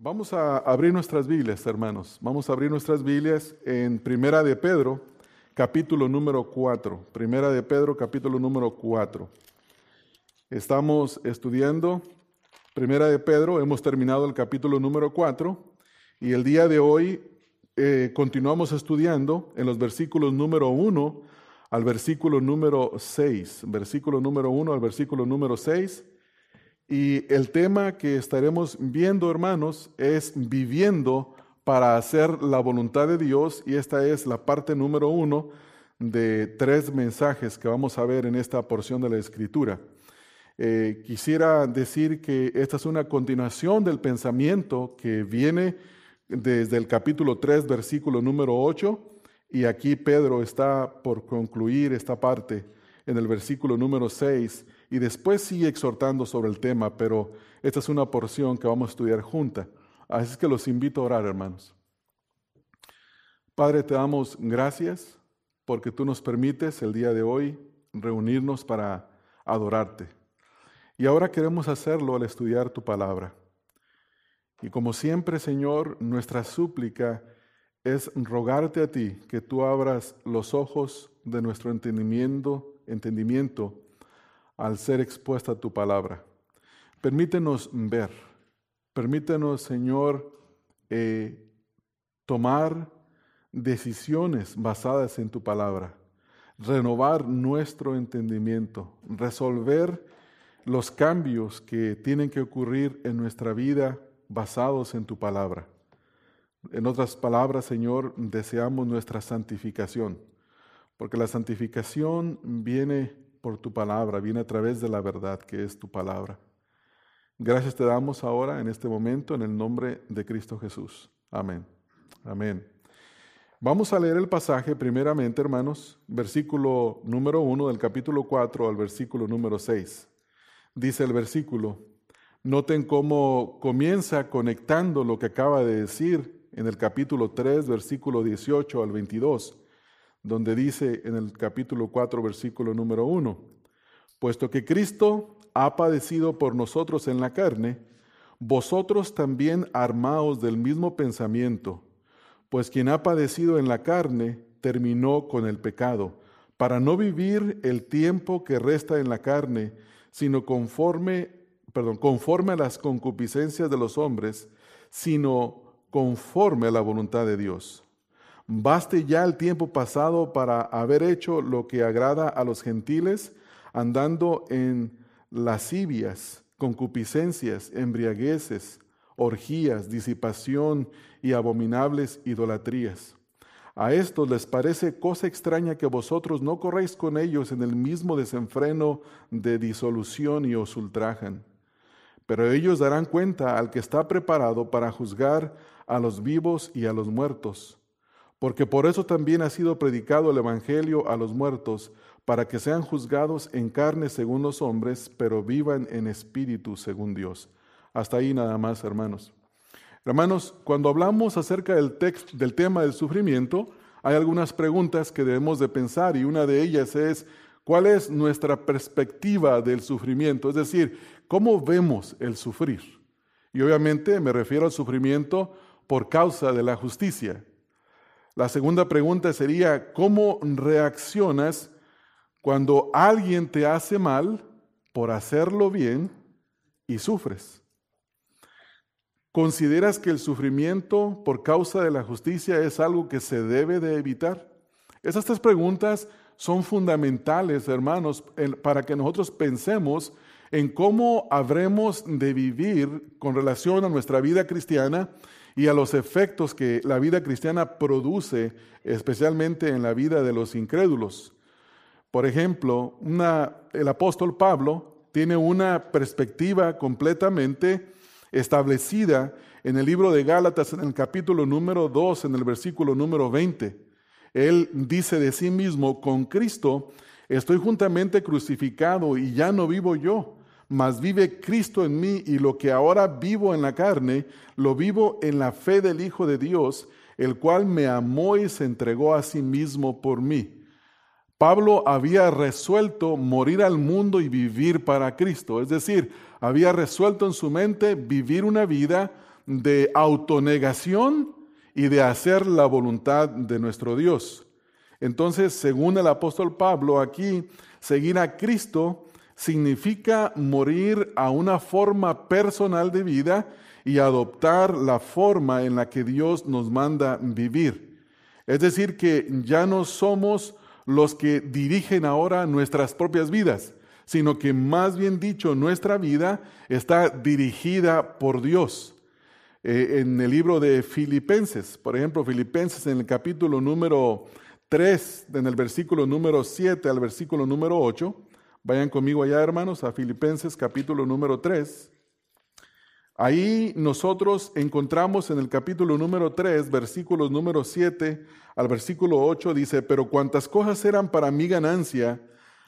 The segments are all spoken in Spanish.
Vamos a abrir nuestras Biblias, hermanos. Vamos a abrir nuestras Biblias en Primera de Pedro, capítulo número 4. Primera de Pedro, capítulo número 4. Estamos estudiando Primera de Pedro, hemos terminado el capítulo número 4 y el día de hoy eh, continuamos estudiando en los versículos número 1 al versículo número 6. Versículo número 1 al versículo número 6 y el tema que estaremos viendo, hermanos, es viviendo para hacer la voluntad de Dios. Y esta es la parte número uno de tres mensajes que vamos a ver en esta porción de la Escritura. Eh, quisiera decir que esta es una continuación del pensamiento que viene desde el capítulo 3, versículo número 8, y aquí Pedro está por concluir esta parte en el versículo número 6 y después sigue exhortando sobre el tema, pero esta es una porción que vamos a estudiar junta. Así es que los invito a orar, hermanos. Padre, te damos gracias porque tú nos permites el día de hoy reunirnos para adorarte. Y ahora queremos hacerlo al estudiar tu palabra. Y como siempre, Señor, nuestra súplica es rogarte a ti que tú abras los ojos de nuestro entendimiento, entendimiento al ser expuesta a tu palabra. Permítenos ver, permítenos, Señor, eh, tomar decisiones basadas en tu palabra, renovar nuestro entendimiento, resolver los cambios que tienen que ocurrir en nuestra vida basados en tu palabra. En otras palabras, Señor, deseamos nuestra santificación, porque la santificación viene por tu palabra, viene a través de la verdad que es tu palabra. Gracias te damos ahora en este momento en el nombre de Cristo Jesús. Amén. Amén. Vamos a leer el pasaje primeramente, hermanos, versículo número 1 del capítulo 4 al versículo número 6. Dice el versículo, noten cómo comienza conectando lo que acaba de decir en el capítulo 3, versículo 18 al 22 donde dice en el capítulo 4, versículo número 1, puesto que Cristo ha padecido por nosotros en la carne, vosotros también armaos del mismo pensamiento, pues quien ha padecido en la carne terminó con el pecado, para no vivir el tiempo que resta en la carne, sino conforme, perdón, conforme a las concupiscencias de los hombres, sino conforme a la voluntad de Dios. Baste ya el tiempo pasado para haber hecho lo que agrada a los gentiles, andando en lascivias, concupiscencias, embriagueces, orgías, disipación y abominables idolatrías. A estos les parece cosa extraña que vosotros no corréis con ellos en el mismo desenfreno de disolución y os ultrajan. Pero ellos darán cuenta al que está preparado para juzgar a los vivos y a los muertos porque por eso también ha sido predicado el Evangelio a los muertos, para que sean juzgados en carne según los hombres, pero vivan en espíritu según Dios. Hasta ahí nada más, hermanos. Hermanos, cuando hablamos acerca del, del tema del sufrimiento, hay algunas preguntas que debemos de pensar y una de ellas es, ¿cuál es nuestra perspectiva del sufrimiento? Es decir, ¿cómo vemos el sufrir? Y obviamente me refiero al sufrimiento por causa de la justicia. La segunda pregunta sería, ¿cómo reaccionas cuando alguien te hace mal por hacerlo bien y sufres? ¿Consideras que el sufrimiento por causa de la justicia es algo que se debe de evitar? Esas tres preguntas son fundamentales, hermanos, para que nosotros pensemos en cómo habremos de vivir con relación a nuestra vida cristiana y a los efectos que la vida cristiana produce, especialmente en la vida de los incrédulos. Por ejemplo, el apóstol Pablo tiene una perspectiva completamente establecida en el libro de Gálatas, en el capítulo número 2, en el versículo número 20. Él dice de sí mismo, con Cristo estoy juntamente crucificado y ya no vivo yo, mas vive Cristo en mí y lo que ahora vivo en la carne, lo vivo en la fe del Hijo de Dios, el cual me amó y se entregó a sí mismo por mí. Pablo había resuelto morir al mundo y vivir para Cristo, es decir, había resuelto en su mente vivir una vida de autonegación y de hacer la voluntad de nuestro Dios. Entonces, según el apóstol Pablo, aquí seguir a Cristo significa morir a una forma personal de vida y adoptar la forma en la que Dios nos manda vivir. Es decir, que ya no somos los que dirigen ahora nuestras propias vidas, sino que más bien dicho, nuestra vida está dirigida por Dios. Eh, en el libro de Filipenses, por ejemplo, Filipenses en el capítulo número 3, en el versículo número 7 al versículo número 8, vayan conmigo allá hermanos a Filipenses capítulo número 3. Ahí nosotros encontramos en el capítulo número 3, versículos número 7 al versículo 8, dice, pero cuantas cosas eran para mi ganancia,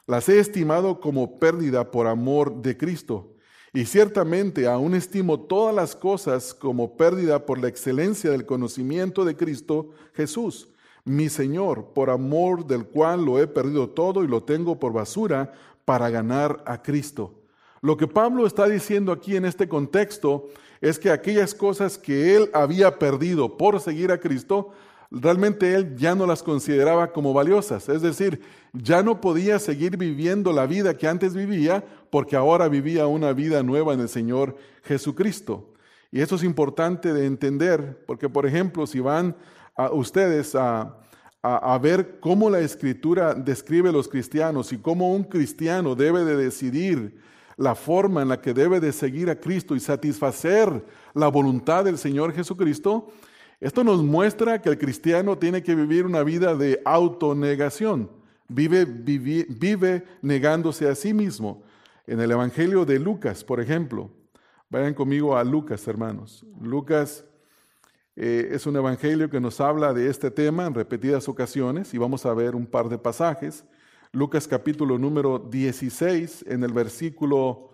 las he estimado como pérdida por amor de Cristo. Y ciertamente aún estimo todas las cosas como pérdida por la excelencia del conocimiento de Cristo Jesús, mi Señor, por amor del cual lo he perdido todo y lo tengo por basura para ganar a Cristo. Lo que Pablo está diciendo aquí en este contexto es que aquellas cosas que él había perdido por seguir a Cristo, realmente él ya no las consideraba como valiosas. Es decir, ya no podía seguir viviendo la vida que antes vivía porque ahora vivía una vida nueva en el Señor Jesucristo. Y eso es importante de entender porque, por ejemplo, si van a ustedes a, a, ver cómo la escritura describe los cristianos y cómo un cristiano debe de decidir la forma en la que debe de seguir a Cristo y satisfacer la voluntad del Señor Jesucristo, esto nos muestra que el cristiano tiene que vivir una vida de autonegación. Vive, vive, negándose a sí mismo. En el Evangelio de Lucas, por ejemplo, vayan conmigo a Lucas, hermanos. Lucas eh, es un evangelio que nos habla de este tema en repetidas ocasiones y vamos a ver un par de pasajes. Lucas capítulo número 16 en el versículo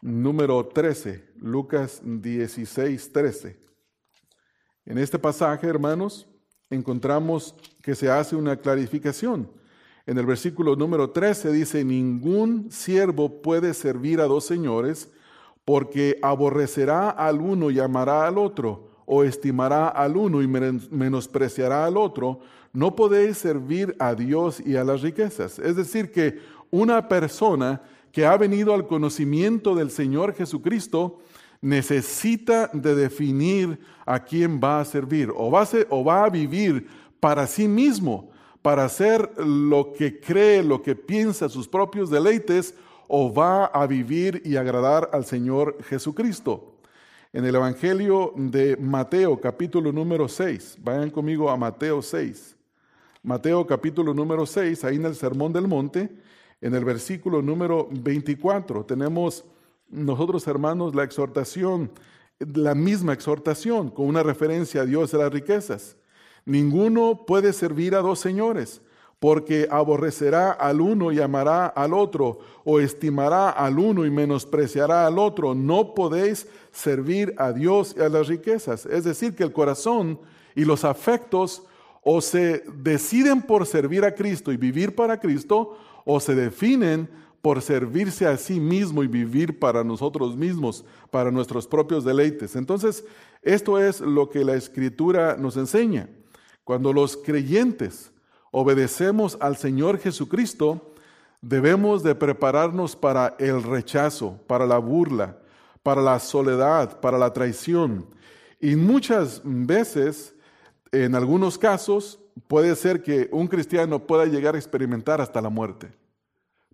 número 13. Lucas 16, 13. En este pasaje, hermanos, encontramos que se hace una clarificación. En el versículo número 13 dice, ningún siervo puede servir a dos señores porque aborrecerá al uno y amará al otro, o estimará al uno y menospreciará al otro no podéis servir a Dios y a las riquezas. Es decir, que una persona que ha venido al conocimiento del Señor Jesucristo necesita de definir a quién va a servir o va a, o va a vivir para sí mismo, para hacer lo que cree, lo que piensa, sus propios deleites, o va a vivir y agradar al Señor Jesucristo. En el Evangelio de Mateo, capítulo número 6, vayan conmigo a Mateo 6. Mateo capítulo número 6, ahí en el Sermón del Monte, en el versículo número 24, tenemos nosotros hermanos la exhortación, la misma exhortación, con una referencia a Dios de las riquezas. Ninguno puede servir a dos señores, porque aborrecerá al uno y amará al otro, o estimará al uno y menospreciará al otro. No podéis servir a Dios y a las riquezas. Es decir, que el corazón y los afectos o se deciden por servir a Cristo y vivir para Cristo, o se definen por servirse a sí mismo y vivir para nosotros mismos, para nuestros propios deleites. Entonces, esto es lo que la Escritura nos enseña. Cuando los creyentes obedecemos al Señor Jesucristo, debemos de prepararnos para el rechazo, para la burla, para la soledad, para la traición. Y muchas veces en algunos casos puede ser que un cristiano pueda llegar a experimentar hasta la muerte.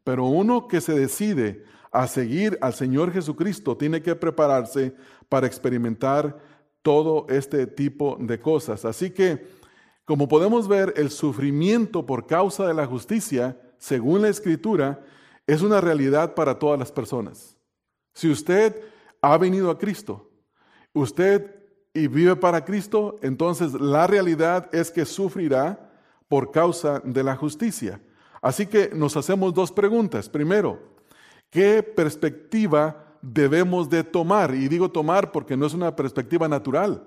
Pero uno que se decide a seguir al Señor Jesucristo tiene que prepararse para experimentar todo este tipo de cosas. Así que, como podemos ver, el sufrimiento por causa de la justicia, según la Escritura, es una realidad para todas las personas. Si usted ha venido a Cristo, usted y vive para Cristo, entonces la realidad es que sufrirá por causa de la justicia. Así que nos hacemos dos preguntas. Primero, ¿qué perspectiva debemos de tomar? Y digo tomar porque no es una perspectiva natural.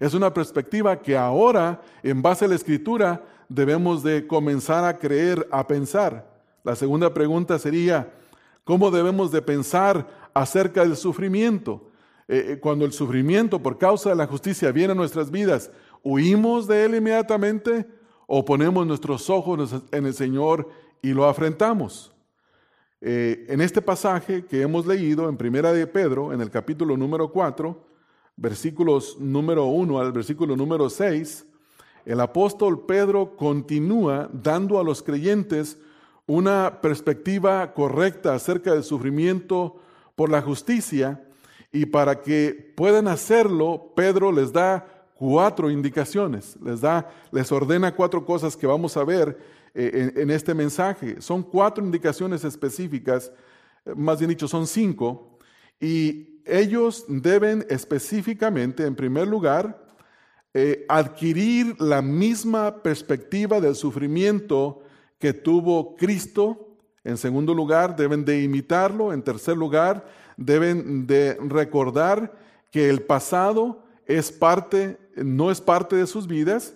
Es una perspectiva que ahora, en base a la escritura, debemos de comenzar a creer, a pensar. La segunda pregunta sería, ¿cómo debemos de pensar acerca del sufrimiento? eh, cuando el sufrimiento por causa de la justicia viene a nuestras vidas, ¿huimos de él inmediatamente o ponemos nuestros ojos en el Señor y lo afrentamos? Eh, en este pasaje que hemos leído en Primera de Pedro, en el capítulo número 4, versículos número 1 al versículo número 6, el apóstol Pedro continúa dando a los creyentes una perspectiva correcta acerca del sufrimiento por la justicia y para que puedan hacerlo, Pedro les da cuatro indicaciones, les da, les ordena cuatro cosas que vamos a ver eh, en, en, este mensaje. Son cuatro indicaciones específicas, eh, más bien dicho, son cinco, y ellos deben específicamente, en primer lugar, eh, adquirir la misma perspectiva del sufrimiento que tuvo Cristo. En segundo lugar, deben de imitarlo. En tercer lugar, deben de recordar que el pasado es parte, no es parte de sus vidas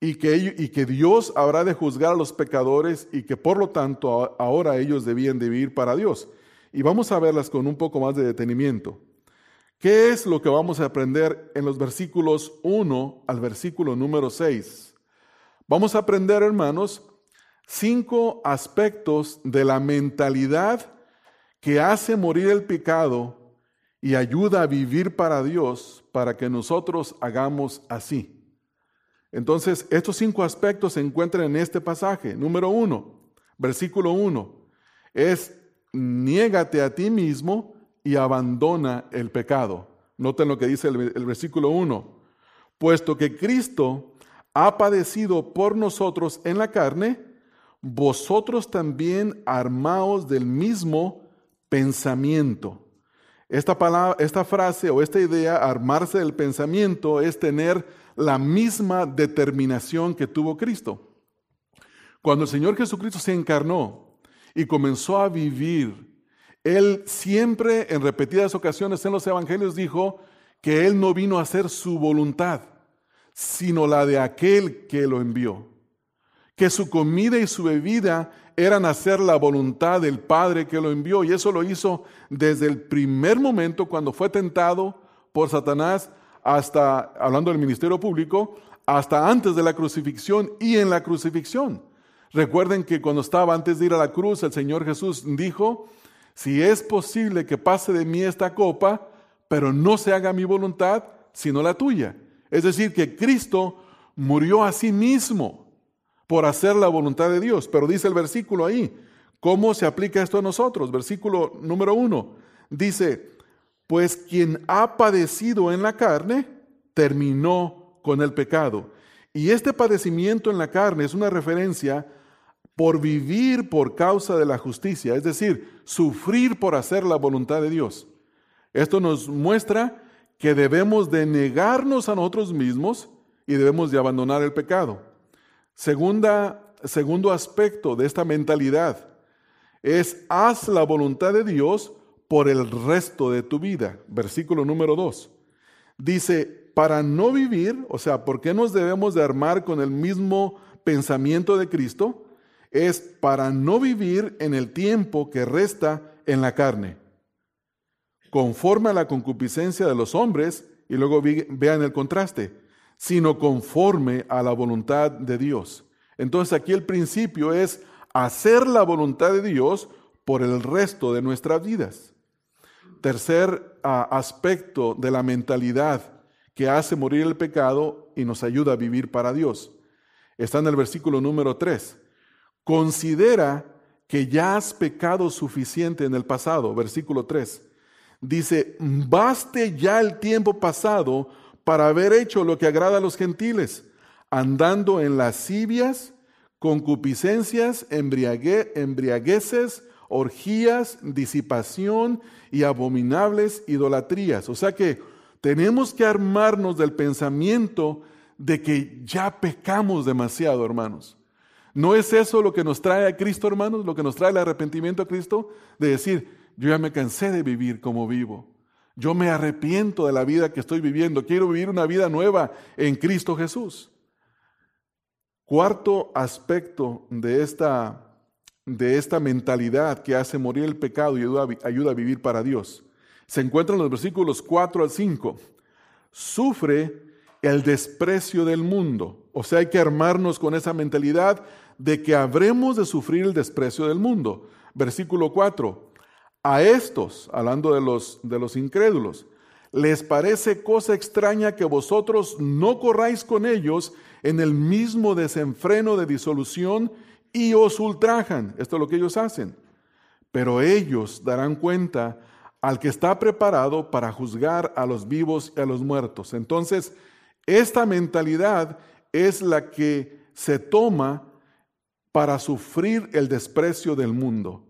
y que, y que Dios habrá de juzgar a los pecadores y que por lo tanto ahora ellos debían de vivir para Dios. Y vamos a verlas con un poco más de detenimiento. ¿Qué es lo que vamos a aprender en los versículos 1 al versículo número 6? Vamos a aprender, hermanos, cinco aspectos de la mentalidad que hace morir el pecado y ayuda a vivir para Dios para que nosotros hagamos así. Entonces, estos cinco aspectos se encuentran en este pasaje. Número uno, versículo uno, es niégate a ti mismo y abandona el pecado. Noten lo que dice el, versículo 1. Puesto que Cristo ha padecido por nosotros en la carne, vosotros también armaos del mismo pensamiento. Esta, palabra, esta frase o esta idea, armarse del pensamiento, es tener la misma determinación que tuvo Cristo. Cuando el Señor Jesucristo se encarnó y comenzó a vivir él siempre, en repetidas ocasiones en los evangelios, dijo que Él no vino a hacer su voluntad, sino la de aquel que lo envió. Que su comida y su bebida eran hacer la voluntad del Padre que lo envió. Y eso lo hizo desde el primer momento cuando fue tentado por Satanás hasta, hablando del ministerio público, hasta antes de la crucifixión y en la crucifixión. Recuerden que cuando estaba antes de ir a la cruz, el Señor Jesús dijo, si es posible que pase de mí esta copa, pero no se haga mi voluntad, sino la tuya. Es decir, que Cristo murió a sí mismo por hacer la voluntad de Dios. Pero dice el versículo ahí, ¿cómo se aplica esto a nosotros? Versículo número uno, dice, pues quien ha padecido en la carne, terminó con el pecado. Y este padecimiento en la carne es una referencia por vivir por causa de la justicia, es decir, sufrir por hacer la voluntad de Dios. Esto nos muestra que debemos de negarnos a nosotros mismos y debemos de abandonar el pecado. Segunda, segundo aspecto de esta mentalidad es haz la voluntad de Dios por el resto de tu vida. Versículo número 2. Dice, para no vivir, o sea, ¿por qué nos debemos de armar con el mismo pensamiento de Cristo? Es para no vivir en el tiempo que resta en la carne, conforme a la concupiscencia de los hombres, y luego vean el contraste, sino conforme a la voluntad de Dios. Entonces aquí el principio es hacer la voluntad de Dios por el resto de nuestras vidas. Tercer aspecto de la mentalidad que hace morir el pecado y nos ayuda a vivir para Dios. Está en el versículo número 3. Considera que ya has pecado suficiente en el pasado, versículo 3. Dice, baste ya el tiempo pasado para haber hecho lo que agrada a los gentiles, andando en lascivias, concupiscencias, embriague, embriagueces, orgías, disipación y abominables idolatrías. O sea que tenemos que armarnos del pensamiento de que ya pecamos demasiado, hermanos. ¿No es eso lo que nos trae a Cristo, hermanos? Lo que nos trae el arrepentimiento a Cristo? De decir, yo ya me cansé de vivir como vivo. Yo me arrepiento de la vida que estoy viviendo. Quiero vivir una vida nueva en Cristo Jesús. Cuarto aspecto de esta, de esta mentalidad que hace morir el pecado y ayuda, ayuda a vivir para Dios. Se encuentra en los versículos 4 al 5. Sufre el desprecio del mundo. O sea, hay que armarnos con esa mentalidad de que habremos de sufrir el desprecio del mundo. Versículo 4. A estos, hablando de los, de los incrédulos, les parece cosa extraña que vosotros no corráis con ellos en el mismo desenfreno de disolución y os ultrajan. Esto es lo que ellos hacen. Pero ellos darán cuenta al que está preparado para juzgar a los vivos y a los muertos. Entonces, esta mentalidad es la que se toma para sufrir el desprecio del mundo.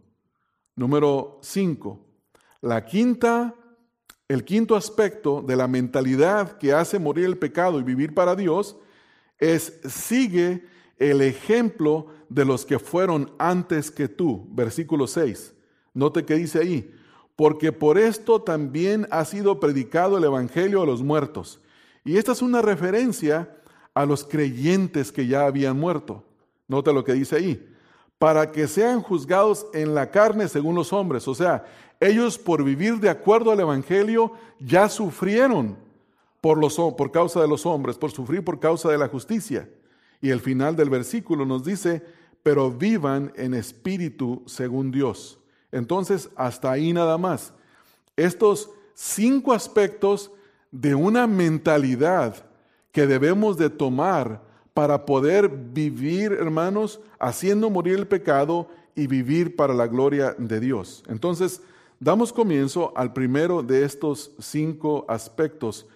Número 5. La quinta, el quinto aspecto de la mentalidad que hace morir el pecado y vivir para Dios es sigue el ejemplo de los que fueron antes que tú. Versículo 6. Note que dice ahí, porque por esto también ha sido predicado el Evangelio a los muertos. Y esta es una referencia a los creyentes que ya habían muerto. Note lo que dice ahí, para que sean juzgados en la carne según los hombres. O sea, ellos por vivir de acuerdo al Evangelio ya sufrieron por, los, por causa de los hombres, por sufrir por causa de la justicia. Y el final del versículo nos dice, pero vivan en espíritu según Dios. Entonces, hasta ahí nada más. Estos cinco aspectos de una mentalidad que debemos de tomar para poder vivir, hermanos, haciendo morir el pecado y vivir para la gloria de Dios. Entonces, damos comienzo al primero de estos cinco aspectos.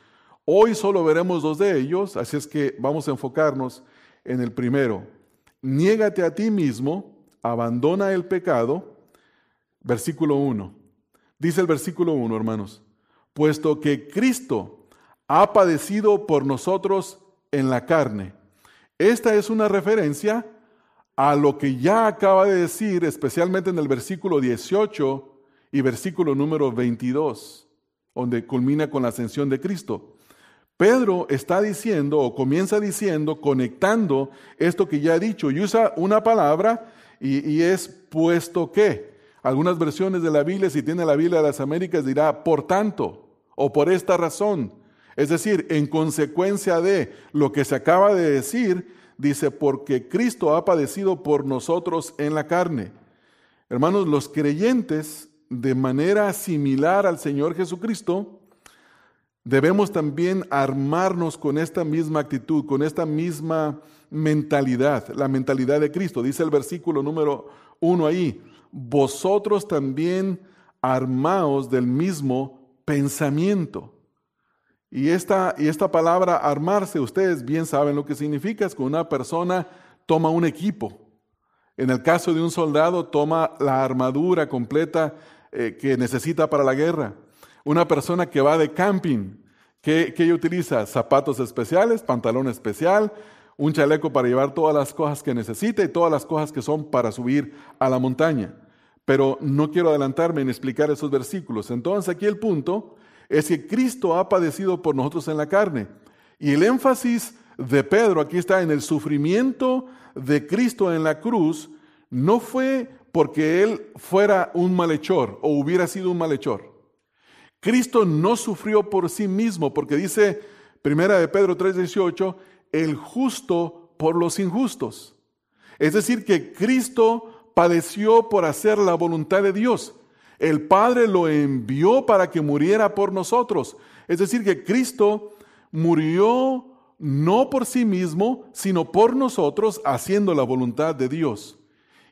Hoy solo veremos dos de ellos, así es que vamos a enfocarnos en el primero. Niégate a ti mismo, abandona el pecado. Versículo 1. Dice el versículo 1, hermanos, puesto que Cristo ha padecido por nosotros en la carne. Esta es una referencia a lo que ya acaba de decir, especialmente en el versículo 18 y versículo número 22, donde culmina con la ascensión de Cristo. Pedro está diciendo o comienza diciendo, conectando esto que ya ha dicho y usa una palabra y, y, es puesto que. Algunas versiones de la Biblia, si tiene la Biblia de las Américas, dirá por tanto o por esta razón. Es decir, en consecuencia de lo que se acaba de decir, dice, porque Cristo ha padecido por nosotros en la carne. Hermanos, los creyentes, de manera similar al Señor Jesucristo, Debemos también armarnos con esta misma actitud, con esta misma mentalidad, la mentalidad de Cristo. Dice el versículo número uno ahí, vosotros también armaos del mismo pensamiento. Y esta, y esta palabra armarse, ustedes bien saben lo que significa, es que una persona toma un equipo. En el caso de un soldado, toma la armadura completa eh, que necesita para la guerra. Una persona que va de camping, ¿qué, ¿qué, utiliza? Zapatos especiales, pantalón especial, un chaleco para llevar todas las cosas que necesita y todas las cosas que son para subir a la montaña. Pero no quiero adelantarme en explicar esos versículos. Entonces aquí el punto es que Cristo ha padecido por nosotros en la carne. Y el énfasis de Pedro aquí está en el sufrimiento de Cristo en la cruz, no fue porque él fuera un malhechor o hubiera sido un malhechor. Cristo no sufrió por sí mismo, porque dice Primera de Pedro 3:18, el justo por los injustos. Es decir, que Cristo padeció por hacer la voluntad de Dios. El Padre lo envió para que muriera por nosotros. Es decir, que Cristo murió no por sí mismo, sino por nosotros, haciendo la voluntad de Dios.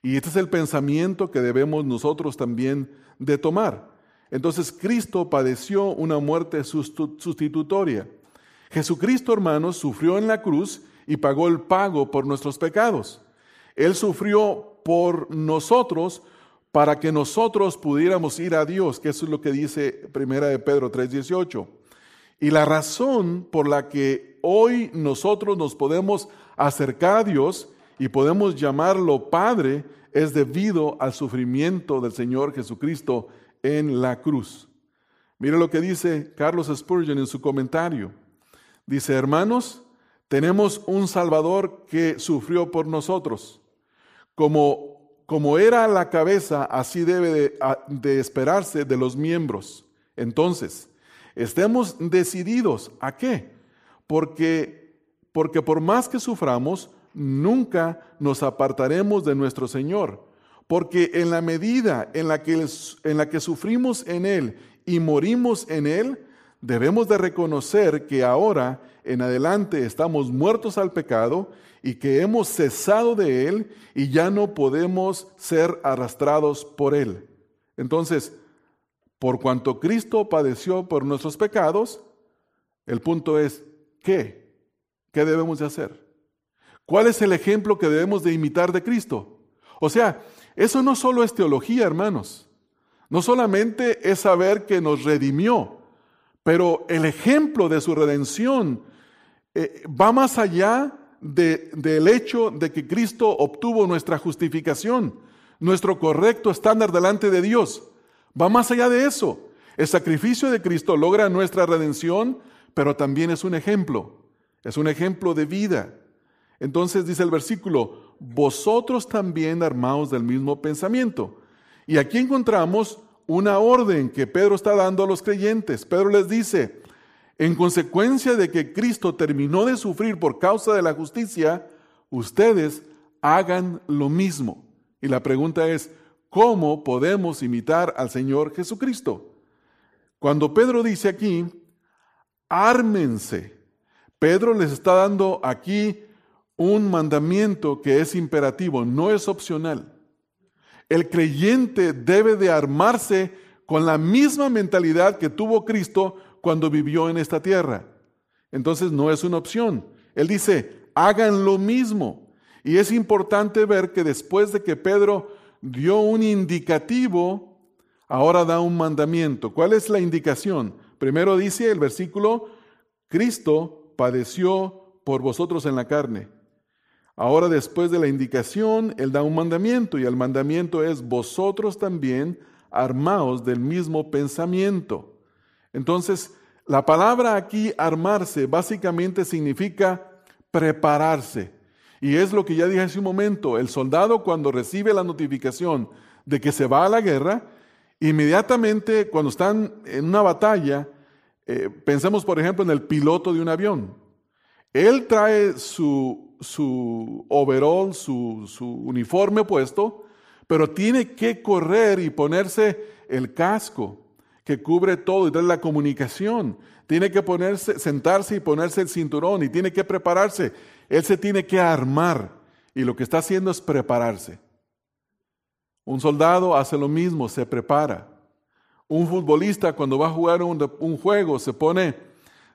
Y este es el pensamiento que debemos nosotros también de tomar. Entonces Cristo padeció una muerte sustitutoria. Jesucristo, hermanos, sufrió en la cruz y pagó el pago por nuestros pecados. Él sufrió por nosotros para que nosotros pudiéramos ir a Dios, que eso es lo que dice Primera de Pedro 3:18. Y la razón por la que hoy nosotros nos podemos acercar a Dios y podemos llamarlo Padre es debido al sufrimiento del Señor Jesucristo en la cruz. Mire lo que dice Carlos Spurgeon en su comentario. Dice, hermanos, tenemos un Salvador que sufrió por nosotros. Como, como era la cabeza, así debe de, esperarse de los miembros. Entonces, estemos decididos a qué? Porque, porque por más que suframos, nunca nos apartaremos de nuestro Señor. Porque en la medida en la que, en la que sufrimos en Él y morimos en Él, debemos de reconocer que ahora en adelante estamos muertos al pecado y que hemos cesado de Él y ya no podemos ser arrastrados por Él. Entonces, por cuanto Cristo padeció por nuestros pecados, el punto es, ¿qué? ¿Qué debemos de hacer? ¿Cuál es el ejemplo que debemos de imitar de Cristo? O sea, eso no solo es teología, hermanos. No solamente es saber que nos redimió, pero el ejemplo de su redención eh, va más allá del hecho de que Cristo obtuvo nuestra justificación, nuestro correcto estándar delante de Dios. Va más allá de eso. El sacrificio de Cristo logra nuestra redención, pero también es un ejemplo. Es un ejemplo de vida. Entonces dice el versículo, vosotros también armados del mismo pensamiento. Y aquí encontramos una orden que Pedro está dando a los creyentes. Pedro les dice, en consecuencia de que Cristo terminó de sufrir por causa de la justicia, ustedes hagan lo mismo. Y la pregunta es, ¿cómo podemos imitar al Señor Jesucristo? Cuando Pedro dice aquí, ármense, Pedro les está dando aquí un mandamiento que es imperativo, no es opcional. El creyente debe de armarse con la misma mentalidad que tuvo Cristo cuando vivió en esta tierra. Entonces no es una opción. Él dice, hagan lo mismo. Y es importante ver que después de que Pedro dio un indicativo, ahora da un mandamiento. ¿Cuál es la indicación? Primero dice el versículo, Cristo padeció por vosotros en la carne. Ahora después de la indicación, Él da un mandamiento y el mandamiento es vosotros también armaos del mismo pensamiento. Entonces, la palabra aquí armarse básicamente significa prepararse. Y es lo que ya dije hace un momento, el soldado cuando recibe la notificación de que se va a la guerra, inmediatamente cuando están en una batalla, eh, pensemos por ejemplo en el piloto de un avión. Él trae su su overall, su, su uniforme puesto, pero tiene que correr y ponerse el casco que cubre todo y da la comunicación. Tiene que ponerse, sentarse y ponerse el cinturón y tiene que prepararse. Él se tiene que armar y lo que está haciendo es prepararse. Un soldado hace lo mismo, se prepara. Un futbolista cuando va a jugar un juego se pone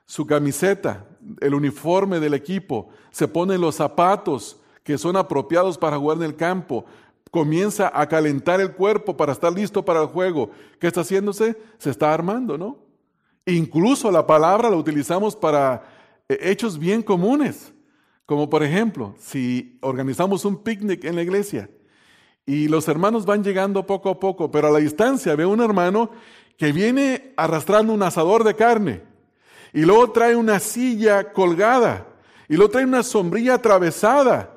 su camiseta, el uniforme del equipo, se pone los zapatos que son apropiados para jugar en el campo, comienza a calentar el cuerpo para estar listo para el juego. ¿Qué está haciéndose? Se está armando, ¿no? Incluso la palabra la utilizamos para eh, hechos bien comunes, como por ejemplo, si organizamos un picnic en la iglesia y los hermanos van llegando poco a poco, pero a la distancia ve un hermano que viene arrastrando un asador de carne y luego trae una silla colgada, y luego trae una sombrilla atravesada,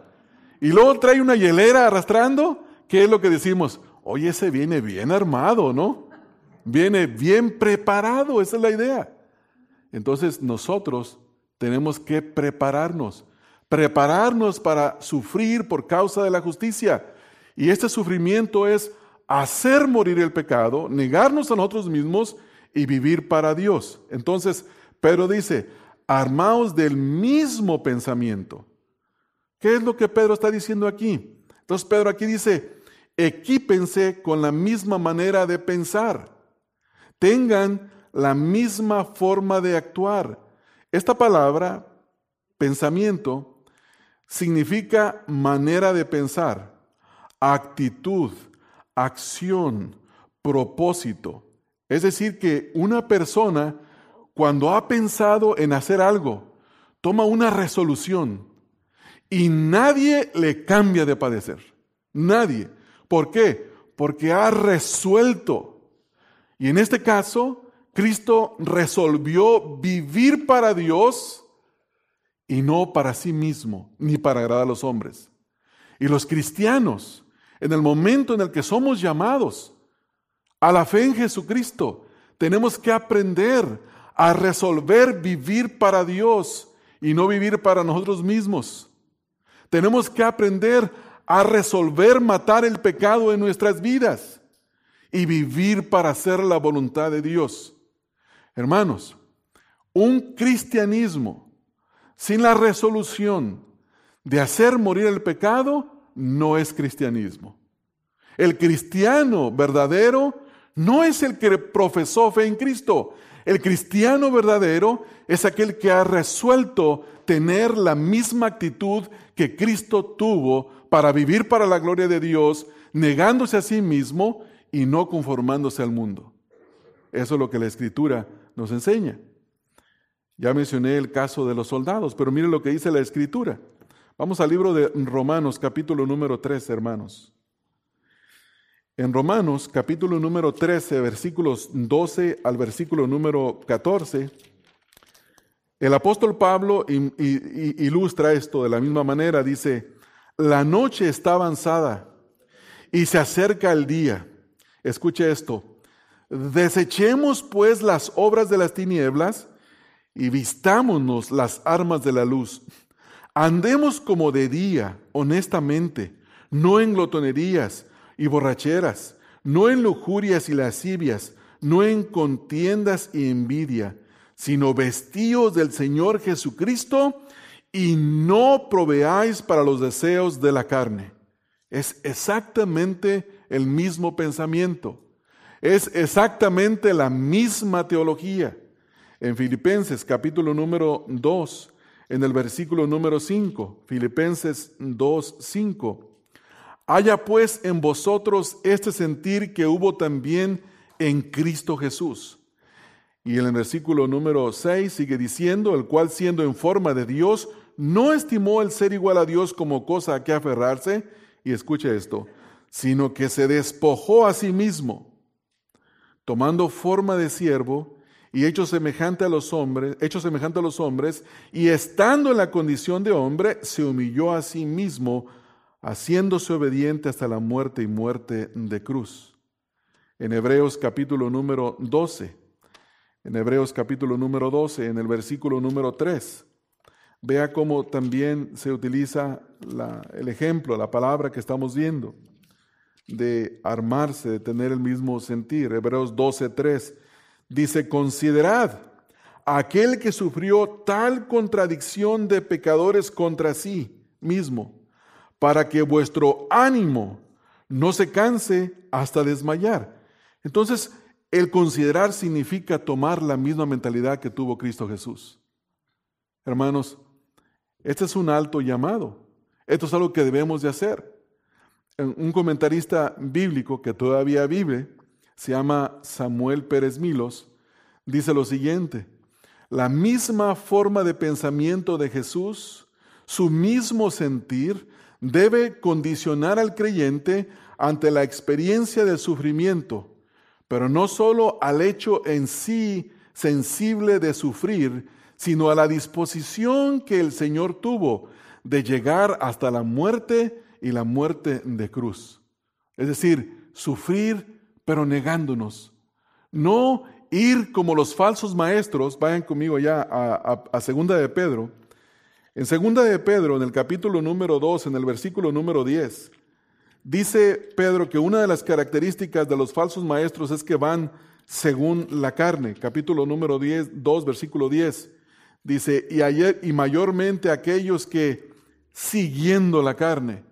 y luego trae una hielera arrastrando, ¿qué es lo que decimos? Oye, ese viene bien armado, ¿no? Viene bien preparado, esa es la idea. Entonces nosotros tenemos que prepararnos, prepararnos para sufrir por causa de la justicia. Y este sufrimiento es hacer morir el pecado, negarnos a nosotros mismos y vivir para Dios. Entonces, Pedro dice, armaos del mismo pensamiento. ¿Qué es lo que Pedro está diciendo aquí? Entonces Pedro aquí dice, equípense con la misma manera de pensar. Tengan la misma forma de actuar. Esta palabra, pensamiento, significa manera de pensar, actitud, acción, propósito. Es decir, que una persona cuando ha pensado en hacer algo, toma una resolución y nadie le cambia de padecer. Nadie. ¿Por qué? Porque ha resuelto. Y en este caso, Cristo resolvió vivir para Dios y no para sí mismo, ni para agradar a los hombres. Y los cristianos, en el momento en el que somos llamados a la fe en Jesucristo, Tenemos que aprender a resolver vivir para Dios y no vivir para nosotros mismos. Tenemos que aprender a resolver matar el pecado en nuestras vidas y vivir para hacer la voluntad de Dios. Hermanos, un cristianismo sin la resolución de hacer morir el pecado no es cristianismo. El cristiano verdadero no es el que profesó fe en Cristo. El cristiano verdadero es aquel que ha resuelto tener la misma actitud que Cristo tuvo para vivir para la gloria de Dios, negándose a sí mismo y no conformándose al mundo. Eso es lo que la escritura nos enseña. Ya mencioné el caso de los soldados, pero mire lo que dice la escritura. Vamos al libro de Romanos, capítulo número 13, hermanos. En Romanos, capítulo número 13, versículos 12 al versículo número 14, el apóstol Pablo ilustra esto de la misma manera. Dice, la noche está avanzada y se acerca el día. Escuche esto. Desechemos pues las obras de las tinieblas y vistámonos las armas de la luz. Andemos como de día, honestamente, no en glotonerías y borracheras, no en lujurias y lascivias, no en contiendas y envidia, sino vestíos del Señor Jesucristo y no proveáis para los deseos de la carne. Es exactamente el mismo pensamiento. Es exactamente la misma teología. En Filipenses capítulo número 2, en el versículo número 5, Filipenses 2, 5. Haya pues en vosotros este sentir que hubo también en Cristo Jesús. Y en el versículo número 6 sigue diciendo, el cual siendo en forma de Dios, no estimó el ser igual a Dios como cosa a que aferrarse, y escuche esto, sino que se despojó a sí mismo, tomando forma de siervo, y hecho semejante a los hombres, hecho semejante a los hombres, y estando en la condición de hombre, se humilló a sí mismo, haciéndose obediente hasta la muerte y muerte de cruz. En Hebreos capítulo número 12, en Hebreos capítulo número 12, en el versículo número 3, vea cómo también se utiliza el ejemplo, la palabra que estamos viendo, de armarse, de tener el mismo sentir. Hebreos 12, 3 Dice, considerad aquel que sufrió tal contradicción de pecadores contra sí mismo, para que vuestro ánimo no se canse hasta desmayar. Entonces, el considerar significa tomar la misma mentalidad que tuvo Cristo Jesús. Hermanos, este es un alto llamado. Esto es algo que debemos de hacer. Un comentarista bíblico que todavía vive se llama Samuel Pérez Milos, dice lo siguiente, la misma forma de pensamiento de Jesús, su mismo sentir, debe condicionar al creyente ante la experiencia del sufrimiento, pero no solo al hecho en sí sensible de sufrir, sino a la disposición que el Señor tuvo de llegar hasta la muerte y la muerte de cruz. Es decir, sufrir pero negándonos. No ir como los falsos maestros, vayan conmigo ya a, Segunda de Pedro. En Segunda de Pedro, en el capítulo número 2, en el versículo número 10, dice Pedro que una de las características de los falsos maestros es que van según la carne. Capítulo número 10, 2, versículo 10. Dice, y, ayer, y mayormente aquellos que siguiendo la carne.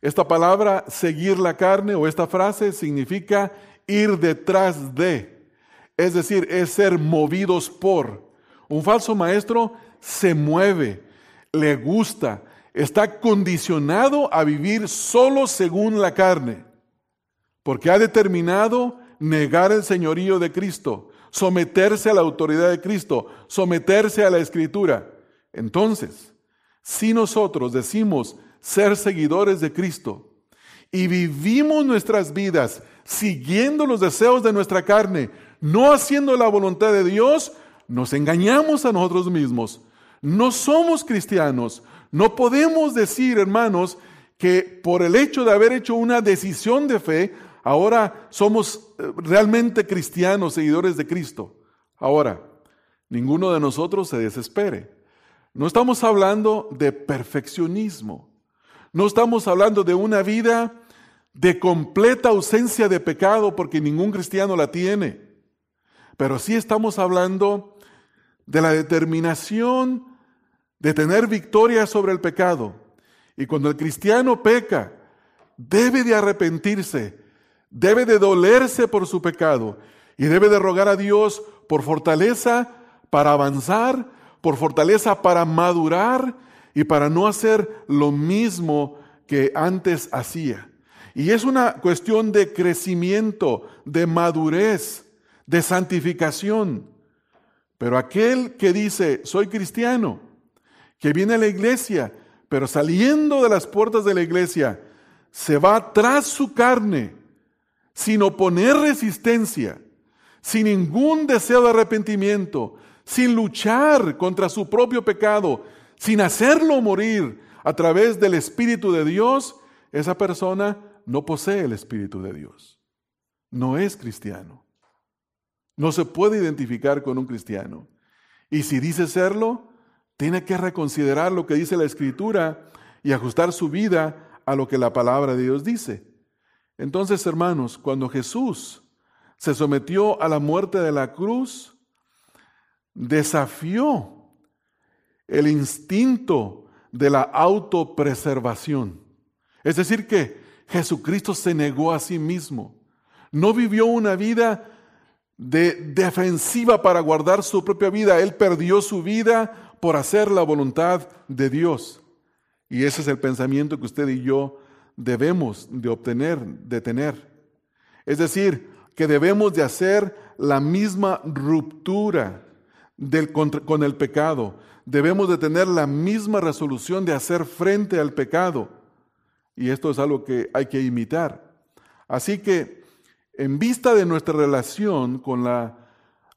Esta palabra seguir la carne o esta frase significa ir detrás de. Es decir, es ser movidos por. Un falso maestro se mueve, le gusta, está condicionado a vivir solo según la carne, porque ha determinado negar el señorío de Cristo, someterse a la autoridad de Cristo, someterse a la escritura. Entonces, si nosotros decimos ser seguidores de Cristo y vivimos nuestras vidas siguiendo los deseos de nuestra carne, no haciendo la voluntad de Dios, nos engañamos a nosotros mismos. No somos cristianos. No podemos decir, hermanos, que por el hecho de haber hecho una decisión de fe, Ahora somos eh, realmente cristianos, seguidores de Cristo. Ahora, ninguno de nosotros se desespere. No estamos hablando de perfeccionismo. No estamos hablando de una vida de completa ausencia de pecado porque ningún cristiano la tiene. Pero sí estamos hablando de la determinación de tener victoria sobre el pecado. Y cuando el cristiano peca, debe de arrepentirse, debe de dolerse por su pecado y debe de rogar a Dios por fortaleza para avanzar, por fortaleza para madurar y para no hacer lo mismo que antes hacía. Y es una cuestión de crecimiento, de madurez, de santificación. Pero aquel que dice, soy cristiano, que viene a la iglesia, pero saliendo de las puertas de la iglesia, se va tras su carne, sin oponer resistencia, sin ningún deseo de arrepentimiento, sin luchar contra su propio pecado, sin hacerlo morir a través del Espíritu de Dios, esa persona no posee el Espíritu de Dios. No es cristiano. No se puede identificar con un cristiano. Y si dice serlo, tiene que reconsiderar lo que dice la Escritura y ajustar su vida a lo que la palabra de Dios dice. Entonces, hermanos, cuando Jesús se sometió a la muerte de la cruz, desafió el instinto de la autopreservación. Es decir, que Jesucristo se negó a sí mismo. No vivió una vida de defensiva para guardar su propia vida. Él perdió su vida por hacer la voluntad de Dios. Y ese es el pensamiento que usted y yo debemos de obtener, de tener. Es decir, que debemos de hacer la misma ruptura del, con el pecado. Debemos de tener la misma resolución de hacer frente al pecado. Y esto es algo que hay que imitar. Así que, en vista de nuestra relación con la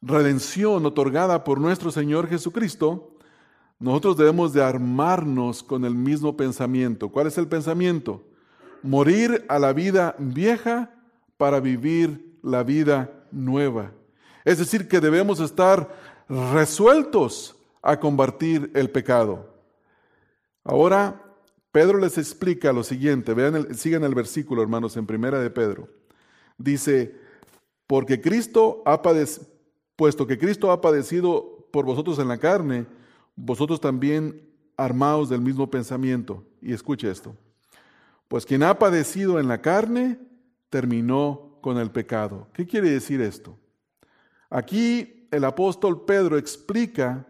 redención otorgada por nuestro Señor Jesucristo, nosotros debemos de armarnos con el mismo pensamiento. ¿Cuál es el pensamiento? Morir a la vida vieja para vivir la vida nueva. Es decir, que debemos estar resueltos a combatir el pecado. Ahora, Pedro les explica lo siguiente. Vean, sigan el versículo, hermanos, en primera de Pedro. Dice, porque Cristo ha padecido, puesto que Cristo ha padecido por vosotros en la carne, vosotros también armados del mismo pensamiento. Y escuche esto. Pues quien ha padecido en la carne, terminó con el pecado. ¿Qué quiere decir esto? Aquí el apóstol Pedro explica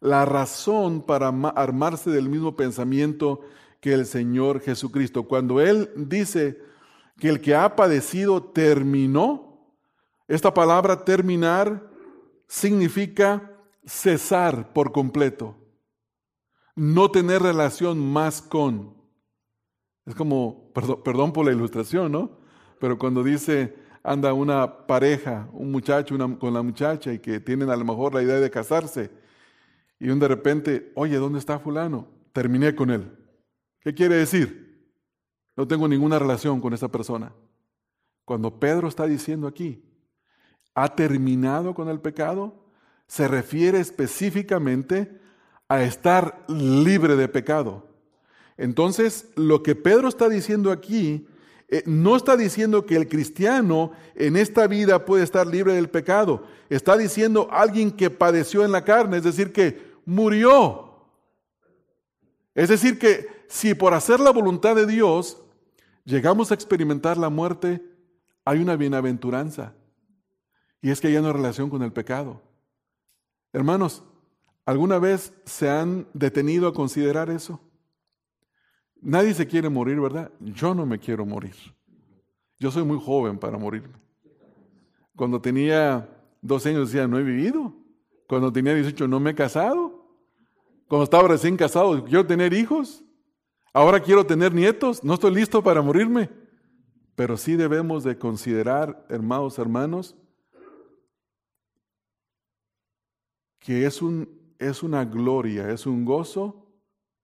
la razón para armarse del mismo pensamiento que el Señor Jesucristo. Cuando Él dice que el que ha padecido terminó, esta palabra terminar significa cesar por completo, no tener relación más con. Es como, perdón, por la ilustración, ¿no? Pero cuando dice, anda una pareja, un muchacho con la muchacha y que tienen a lo mejor la idea de casarse, y de repente, oye, ¿dónde está fulano? Terminé con él. ¿Qué quiere decir? No tengo ninguna relación con esa persona. Cuando Pedro está diciendo aquí, ha terminado con el pecado, se refiere específicamente a estar libre de pecado. Entonces, lo que Pedro está diciendo aquí, eh, no está diciendo que el cristiano en esta vida puede estar libre del pecado. Está diciendo alguien que padeció en la carne, es decir, que murió. Es decir, que si por hacer la voluntad de Dios llegamos a experimentar la muerte, hay una bienaventuranza. Y es que hay una relación con el pecado. Hermanos, ¿alguna vez se han detenido a considerar eso? Nadie se quiere morir, ¿verdad? Yo no me quiero morir. Yo soy muy joven para morirme. Cuando tenía 12 años decía, no he vivido. Cuando tenía 18 no me he casado. Cuando estaba recién casado quiero tener hijos. Ahora quiero tener nietos. No estoy listo para morirme. Pero sí debemos de considerar, hermanos, hermanos, que es, un, es una gloria, es un gozo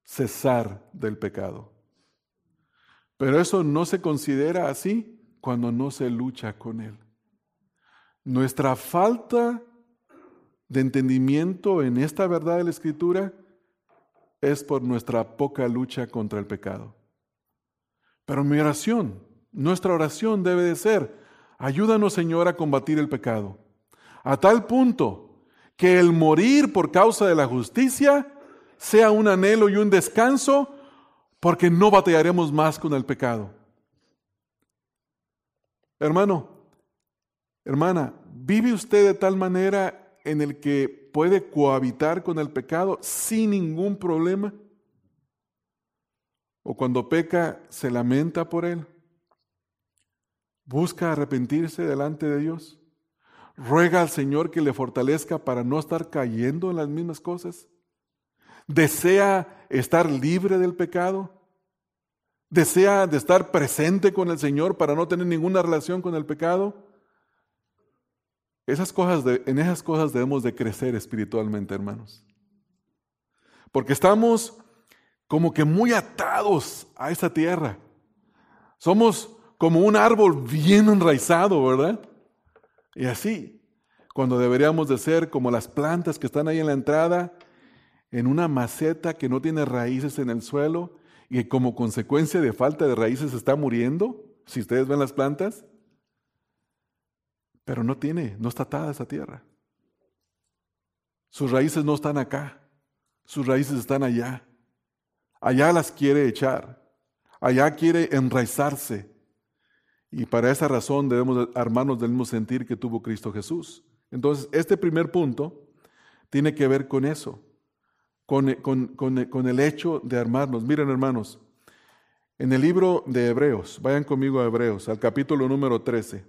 cesar del pecado. Pero eso no se considera así cuando no se lucha con Él. Nuestra falta de entendimiento en esta verdad de la Escritura es por nuestra poca lucha contra el pecado. Pero mi oración, nuestra oración debe de ser, ayúdanos Señor a combatir el pecado, a tal punto que el morir por causa de la justicia sea un anhelo y un descanso, porque no batallaremos más con el pecado. Hermano, hermana, ¿vive usted de tal manera en el que puede cohabitar con el pecado sin ningún problema? ¿O cuando peca se lamenta por él? ¿Busca arrepentirse delante de Dios? ¿Ruega al Señor que le fortalezca para no estar cayendo en las mismas cosas? ¿Desea estar libre del pecado? ¿Desea de estar presente con el Señor para no tener ninguna relación con el pecado? Esas cosas en esas cosas debemos de crecer espiritualmente, hermanos. Porque estamos como que muy atados a esta tierra. Somos como un árbol bien enraizado, ¿verdad? Y así, cuando deberíamos de ser como las plantas que están ahí en la entrada, en una maceta que no tiene raíces en el suelo y como consecuencia de falta de raíces está muriendo, si ustedes ven las plantas, pero no tiene, no está atada a esa tierra. Sus raíces no están acá, sus raíces están allá. Allá las quiere echar, allá quiere enraizarse. Y para esa razón debemos armarnos del mismo sentir que tuvo Cristo Jesús. Entonces, este primer punto tiene que ver con eso, con, con el hecho de armarnos. Miren, hermanos, en el libro de Hebreos, vayan conmigo a Hebreos, al capítulo número 13.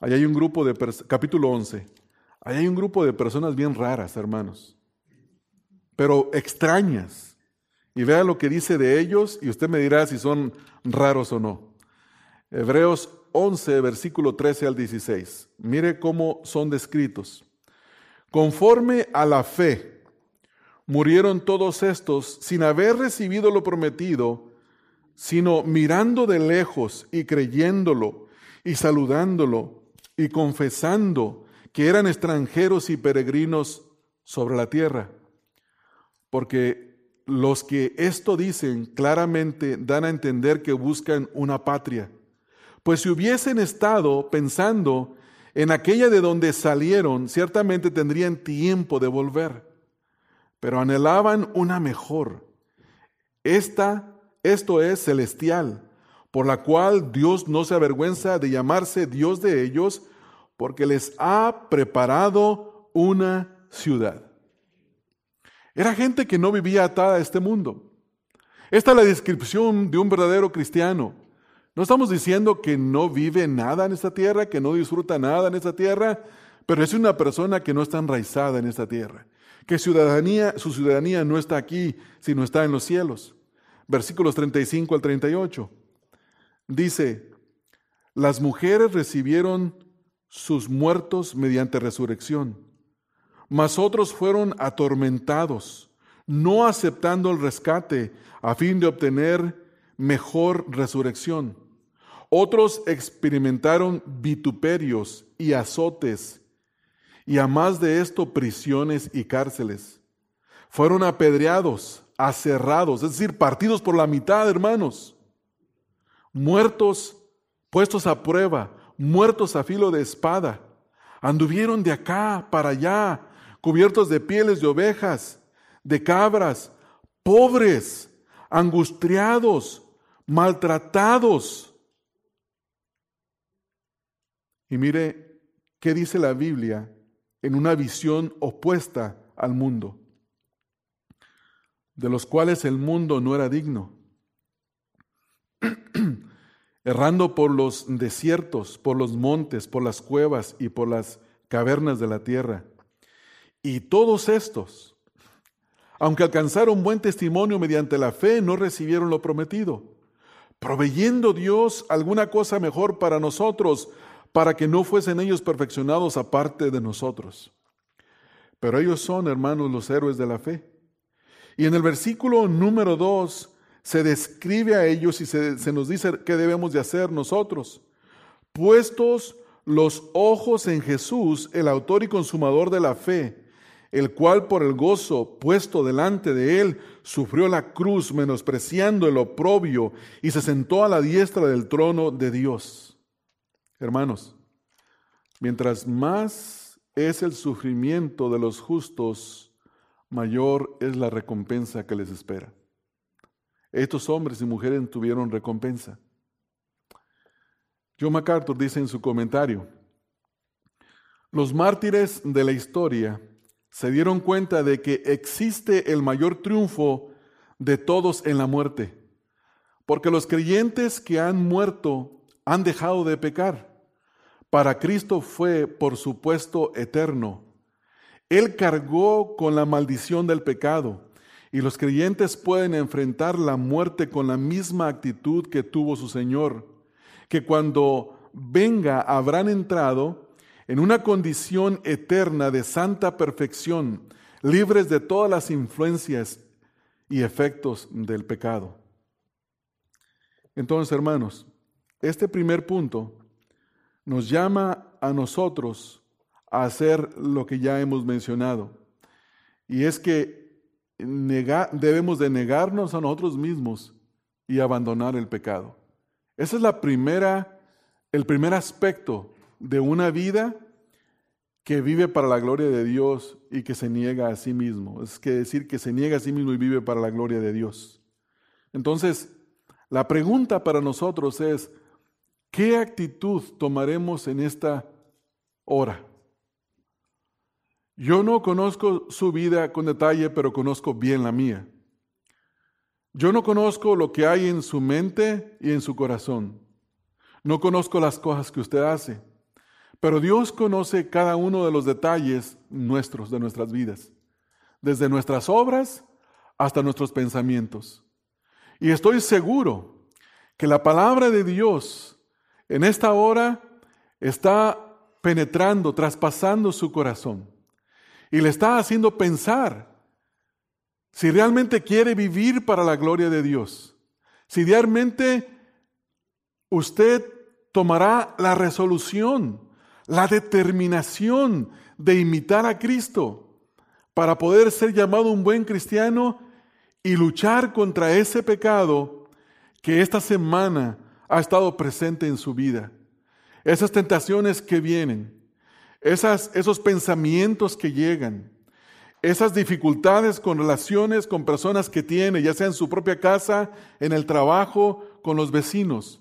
Ahí hay un grupo de, capítulo 11, ahí hay un grupo de personas bien raras, hermanos, pero extrañas. Y vea lo que dice de ellos y usted me dirá si son raros o no. Hebreos 11, versículo 13 al 16. Mire cómo son descritos. Conforme a la fe, murieron todos estos sin haber recibido lo prometido, sino mirando de lejos y creyéndolo y saludándolo y confesando que eran extranjeros y peregrinos sobre la tierra. Porque los que esto dicen claramente dan a entender que buscan una patria. Pues si hubiesen estado pensando en aquella de donde salieron, ciertamente tendrían tiempo de volver. Pero anhelaban una mejor. Esta, esto es celestial por la cual Dios no se avergüenza de llamarse Dios de ellos, porque les ha preparado una ciudad. Era gente que no vivía atada a este mundo. Esta es la descripción de un verdadero cristiano. No estamos diciendo que no vive nada en esta tierra, que no disfruta nada en esta tierra, pero es una persona que no está enraizada en esta tierra, que ciudadanía, su ciudadanía no está aquí, sino está en los cielos. Versículos 35 al 38. Dice, las mujeres recibieron sus muertos mediante resurrección, mas otros fueron atormentados, no aceptando el rescate a fin de obtener mejor resurrección. Otros experimentaron vituperios y azotes, y a más de esto prisiones y cárceles. Fueron apedreados, aserrados, es decir, partidos por la mitad, hermanos muertos, puestos a prueba, muertos a filo de espada. Anduvieron de acá para allá, cubiertos de pieles de ovejas, de cabras, pobres, angustiados, maltratados. Y mire qué dice la Biblia en una visión opuesta al mundo, de los cuales el mundo no era digno errando por los desiertos, por los montes, por las cuevas y por las cavernas de la tierra. Y todos estos, aunque alcanzaron buen testimonio mediante la fe, no recibieron lo prometido, proveyendo Dios alguna cosa mejor para nosotros, para que no fuesen ellos perfeccionados aparte de nosotros. Pero ellos son, hermanos, los héroes de la fe. Y en el versículo número 2 se describe a ellos y se, nos dice qué debemos de hacer nosotros. puestos los ojos en Jesús, el autor y consumador de la fe, el cual por el gozo puesto delante de él sufrió la cruz, menospreciando el oprobio, y se sentó a la diestra del trono de Dios. Hermanos, mientras más es el sufrimiento de los justos, mayor es la recompensa que les espera. Estos hombres y mujeres tuvieron recompensa. John MacArthur dice en su comentario, los mártires de la historia se dieron cuenta de que existe el mayor triunfo de todos en la muerte, porque los creyentes que han muerto han dejado de pecar. Para Cristo fue, por supuesto, eterno. Él cargó con la maldición del pecado y los creyentes pueden enfrentar la muerte con la misma actitud que tuvo su Señor, que cuando venga habrán entrado en una condición eterna de santa perfección, libres de todas las influencias y efectos del pecado. Entonces, hermanos, este primer punto nos llama a nosotros a hacer lo que ya hemos mencionado. Y es que debemos de negarnos a nosotros mismos y abandonar el pecado. Ese es la primera, el primer aspecto de una vida que vive para la gloria de Dios y que se niega a sí mismo. Es que decir que se niega a sí mismo y vive para la gloria de Dios. Entonces, la pregunta para nosotros es, ¿qué actitud tomaremos en esta hora? Yo no conozco su vida con detalle, pero conozco bien la mía. Yo no conozco lo que hay en su mente y en su corazón. No conozco las cosas que usted hace, pero Dios conoce cada uno de los detalles nuestros, de nuestras vidas, desde nuestras obras hasta nuestros pensamientos. Y estoy seguro que la palabra de Dios en esta hora está penetrando, traspasando su corazón y le está haciendo pensar si realmente quiere vivir para la gloria de Dios, si realmente usted tomará la resolución, la determinación de imitar a Cristo para poder ser llamado un buen cristiano y luchar contra ese pecado que esta semana ha estado presente en su vida. Esas tentaciones que vienen, esos pensamientos que llegan, esas dificultades con relaciones con personas que tiene, ya sea en su propia casa, en el trabajo, con los vecinos.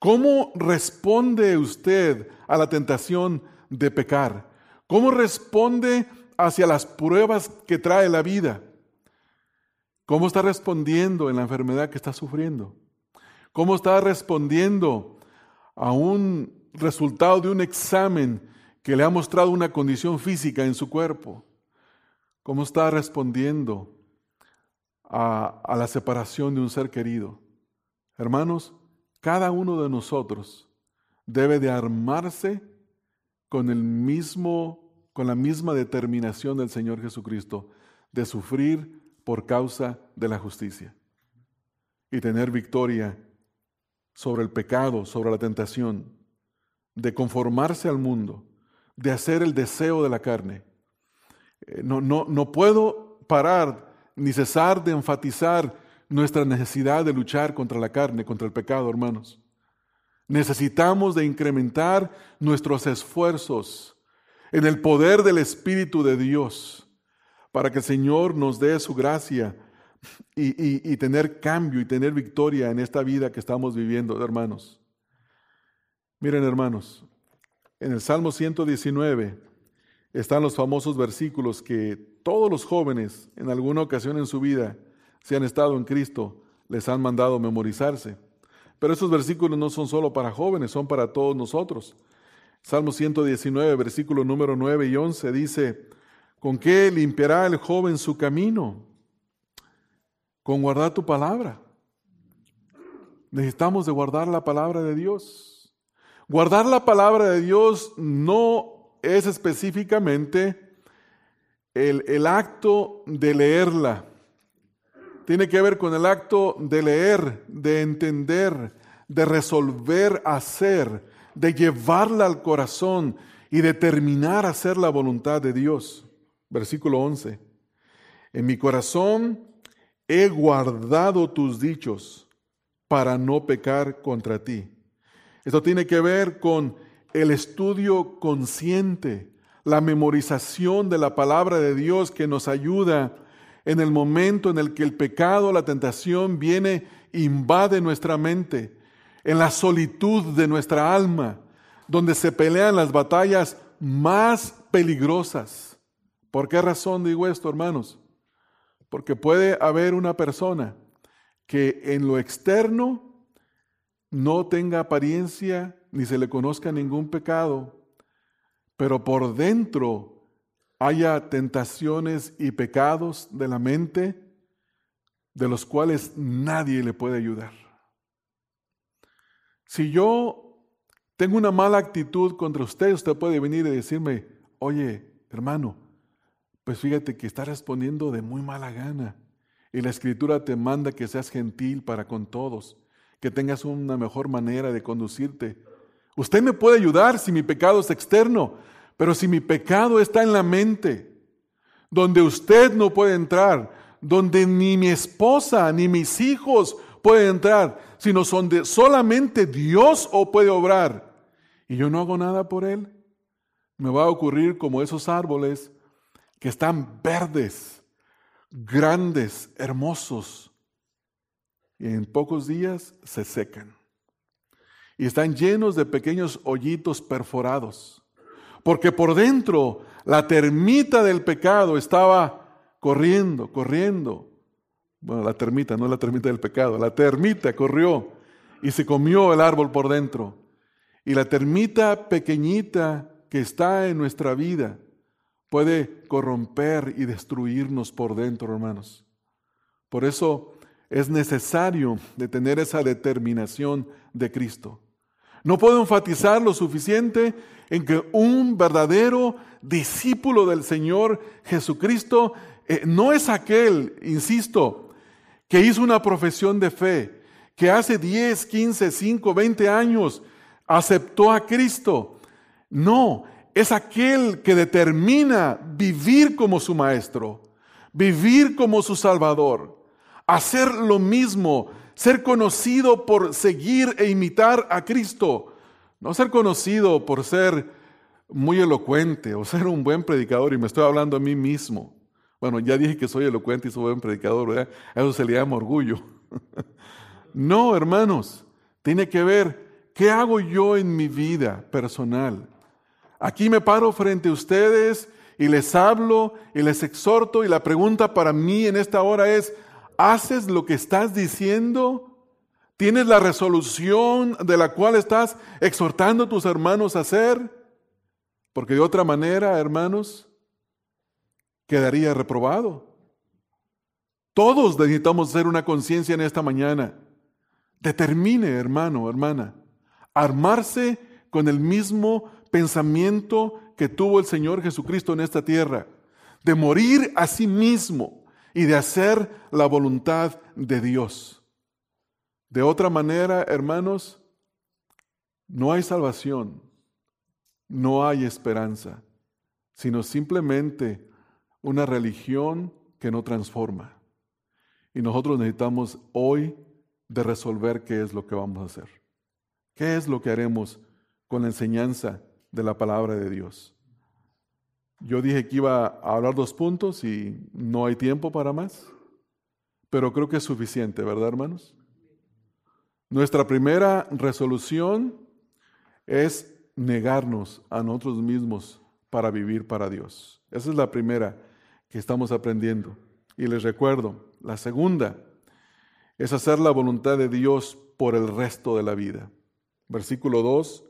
¿Cómo responde usted a la tentación de pecar? ¿Cómo responde hacia las pruebas que trae la vida? ¿Cómo está respondiendo en la enfermedad que está sufriendo? ¿Cómo está respondiendo a un resultado de un examen que le ha mostrado una condición física en su cuerpo? ¿Cómo está respondiendo a, a, la separación de un ser querido? Hermanos, cada uno de nosotros debe de armarse con el mismo, con la misma determinación del Señor Jesucristo de sufrir por causa de la justicia y tener victoria sobre el pecado, sobre la tentación, de conformarse al mundo de hacer el deseo de la carne. Eh, no, no, no puedo parar ni cesar de enfatizar nuestra necesidad de luchar contra la carne, contra el pecado, hermanos. Necesitamos de incrementar nuestros esfuerzos en el poder del Espíritu de Dios para que el Señor nos dé su gracia y, y tener cambio y tener victoria en esta vida que estamos viviendo, hermanos. Miren, hermanos, en el Salmo 119 están los famosos versículos que todos los jóvenes en alguna ocasión en su vida, si han estado en Cristo, les han mandado memorizarse. Pero esos versículos no son solo para jóvenes, son para todos nosotros. Salmo 119, versículo número 9 y 11 dice, ¿con qué limpiará el joven su camino? Con guardar tu palabra. Necesitamos de guardar la palabra de Dios. Guardar la palabra de Dios no es específicamente el, acto de leerla. Tiene que ver con el acto de leer, de entender, de resolver hacer, de llevarla al corazón y determinar hacer la voluntad de Dios. Versículo 11. En mi corazón he guardado tus dichos para no pecar contra ti. Esto tiene que ver con el estudio consciente, la memorización de la palabra de Dios que nos ayuda en el momento en el que el pecado, la tentación viene, invade nuestra mente, en la solitud de nuestra alma, donde se pelean las batallas más peligrosas. ¿Por qué razón digo esto, hermanos? Porque puede haber una persona que en lo externo no tenga apariencia ni se le conozca ningún pecado, pero por dentro haya tentaciones y pecados de la mente de los cuales nadie le puede ayudar. Si yo tengo una mala actitud contra usted, usted puede venir y decirme, oye, hermano, pues fíjate que está respondiendo de muy mala gana. Y la escritura te manda que seas gentil para con todos que tengas una mejor manera de conducirte. Usted me puede ayudar si mi pecado es externo, pero si mi pecado está en la mente, donde usted no puede entrar, donde ni mi esposa ni mis hijos pueden entrar, sino donde solamente Dios o puede obrar, y yo no hago nada por él, me va a ocurrir como esos árboles que están verdes, grandes, hermosos, en pocos días se secan. Y están llenos de pequeños hoyitos perforados, porque por dentro la termita del pecado estaba corriendo, corriendo. Bueno, la termita, no la termita del pecado, la termita corrió y se comió el árbol por dentro. Y la termita pequeñita que está en nuestra vida puede corromper y destruirnos por dentro, hermanos. Por eso es necesario de tener esa determinación de Cristo. No puedo enfatizar lo suficiente en que un verdadero discípulo del Señor Jesucristo eh, no es aquel, insisto, que hizo una profesión de fe, que hace 10, 15, 5, 20 años aceptó a Cristo. No, es aquel que determina vivir como su maestro, vivir como su salvador hacer lo mismo, ser conocido por seguir e imitar a Cristo, no ser conocido por ser muy elocuente o ser un buen predicador, y me estoy hablando a mí mismo. Bueno, ya dije que soy elocuente y soy buen predicador, ¿verdad? A eso se le llama orgullo. no, hermanos, tiene que ver qué hago yo en mi vida personal. Aquí me paro frente a ustedes y les hablo y les exhorto y la pregunta para mí en esta hora es, ¿Haces lo que estás diciendo? ¿Tienes la resolución de la cual estás exhortando a tus hermanos a hacer? Porque de otra manera, hermanos, quedaría reprobado. Todos necesitamos hacer una conciencia en esta mañana. Determine, hermano, hermana, armarse con el mismo pensamiento que tuvo el Señor Jesucristo en esta tierra, de morir a sí mismo y de hacer la voluntad de Dios. De otra manera, hermanos, no hay salvación, no hay esperanza, sino simplemente una religión que no transforma. Y nosotros necesitamos hoy de resolver qué es lo que vamos a hacer. ¿Qué es lo que haremos con la enseñanza de la palabra de Dios? Yo dije que iba a hablar dos puntos y no hay tiempo para más, pero creo que es suficiente, ¿verdad, hermanos? Nuestra primera resolución es negarnos a nosotros mismos para vivir para Dios. Esa es la primera que estamos aprendiendo. Y les recuerdo, la segunda es hacer la voluntad de Dios por el resto de la vida. Versículo 2,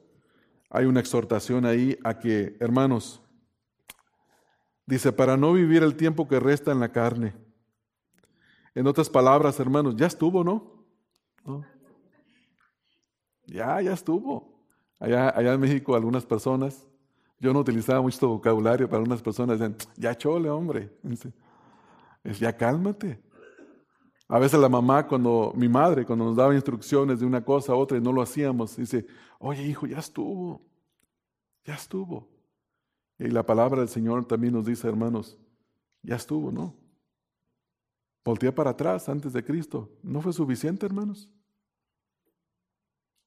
hay una exhortación ahí a que, hermanos, Dice, para no vivir el tiempo que resta en la carne. En otras palabras, hermanos, ya estuvo, ¿no? Ya, ya estuvo. Allá, allá en México algunas personas, yo no utilizaba mucho vocabulario, para algunas personas decían, ya chole, hombre. Es, ya cálmate. A veces la mamá, cuando mi madre, cuando nos daba instrucciones de una cosa a otra y no lo hacíamos, dice, oye hijo, ya estuvo, ya estuvo. Y la palabra del Señor también nos dice, hermanos, ya estuvo, ¿no? Voltea para atrás antes de Cristo. ¿No fue suficiente, hermanos?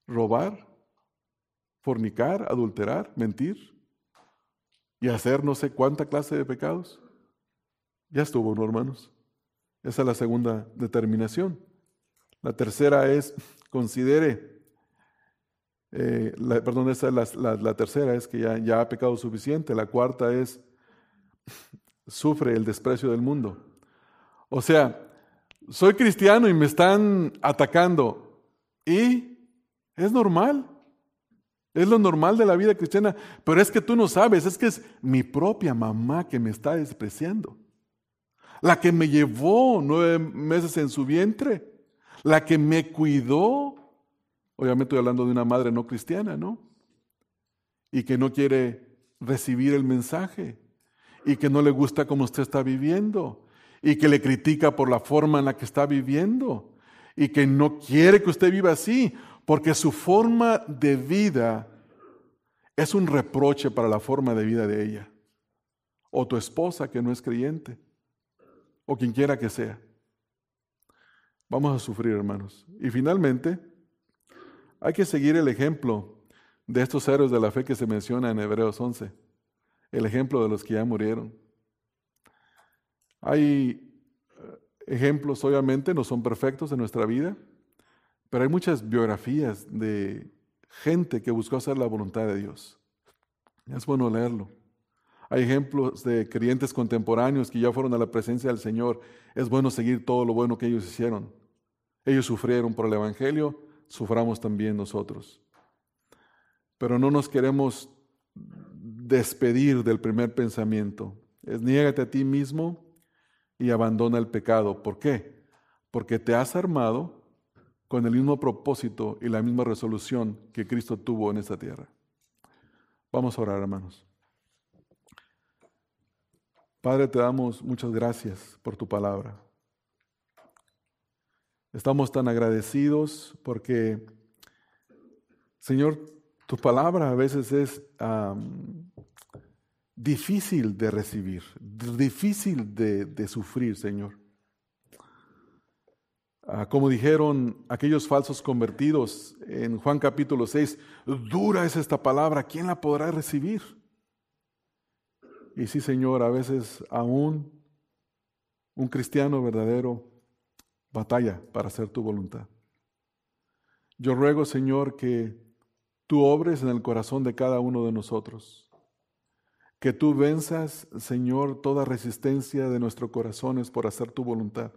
Robar, fornicar, adulterar, mentir y hacer no sé cuánta clase de pecados. Ya estuvo, ¿no, hermanos? Esa es la segunda determinación. La tercera es, considere, eh, perdón, esa es la, tercera, es que ya, ya ha pecado suficiente. La cuarta es, sufre el desprecio del mundo. O sea, soy cristiano y me están atacando. Y es normal. Es lo normal de la vida cristiana. Pero es que tú no sabes, es que es mi propia mamá que me está despreciando la que me llevó nueve meses en su vientre, la que me cuidó. Obviamente estoy hablando de una madre no cristiana, ¿no? Y que no quiere recibir el mensaje y que no le gusta cómo usted está viviendo y que le critica por la forma en la que está viviendo y que no quiere que usted viva así porque su forma de vida es un reproche para la forma de vida de ella o tu esposa que no es creyente o quien quiera que sea. Vamos a sufrir, hermanos. Y finalmente, hay que seguir el ejemplo de estos héroes de la fe que se menciona en Hebreos 11, el ejemplo de los que ya murieron. Hay eh, ejemplos, obviamente, no son perfectos en nuestra vida, pero hay muchas biografías de gente que buscó hacer la voluntad de Dios. Es bueno leerlo. Hay ejemplos de creyentes contemporáneos que ya fueron a la presencia del Señor. Es bueno seguir todo lo bueno que ellos hicieron. Ellos sufrieron por el Evangelio, suframos también nosotros. Pero no nos queremos despedir del primer pensamiento. Es niégate a ti mismo y abandona el pecado. ¿Por qué? Porque te has armado con el mismo propósito y la misma resolución que Cristo tuvo en esta tierra. Vamos a orar, hermanos. Padre, te damos muchas gracias por tu palabra. Estamos tan agradecidos porque, Señor, tu palabra a veces es difícil de recibir, difícil de, sufrir, Señor. Ah, como dijeron aquellos falsos convertidos en Juan capítulo 6, dura es esta palabra, ¿quién la podrá recibir? Y sí, Señor, a veces aún un cristiano verdadero batalla para hacer tu voluntad. Yo ruego, Señor, que tú obres en el corazón de cada uno de nosotros. Que tú venzas, Señor, toda resistencia de nuestros corazones por hacer tu voluntad.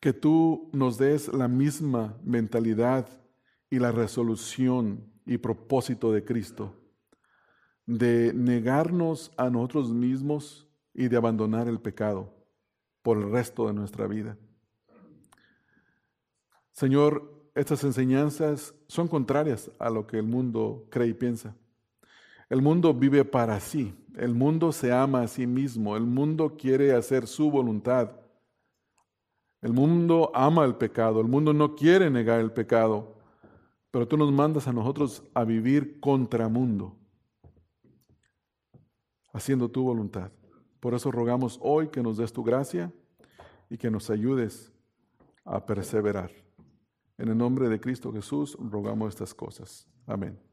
Que tú nos des la misma mentalidad y la resolución y propósito de Cristo de negarnos a nosotros mismos y de abandonar el pecado por el resto de nuestra vida. Señor, estas enseñanzas son contrarias a lo que el mundo cree y piensa. El mundo vive para sí, el mundo se ama a sí mismo, el mundo quiere hacer su voluntad. El mundo ama el pecado, el mundo no quiere negar el pecado, pero tú nos mandas a nosotros a vivir contra mundo haciendo tu voluntad. Por eso rogamos hoy que nos des tu gracia y que nos ayudes a perseverar. En el nombre de Cristo Jesús rogamos estas cosas. Amén.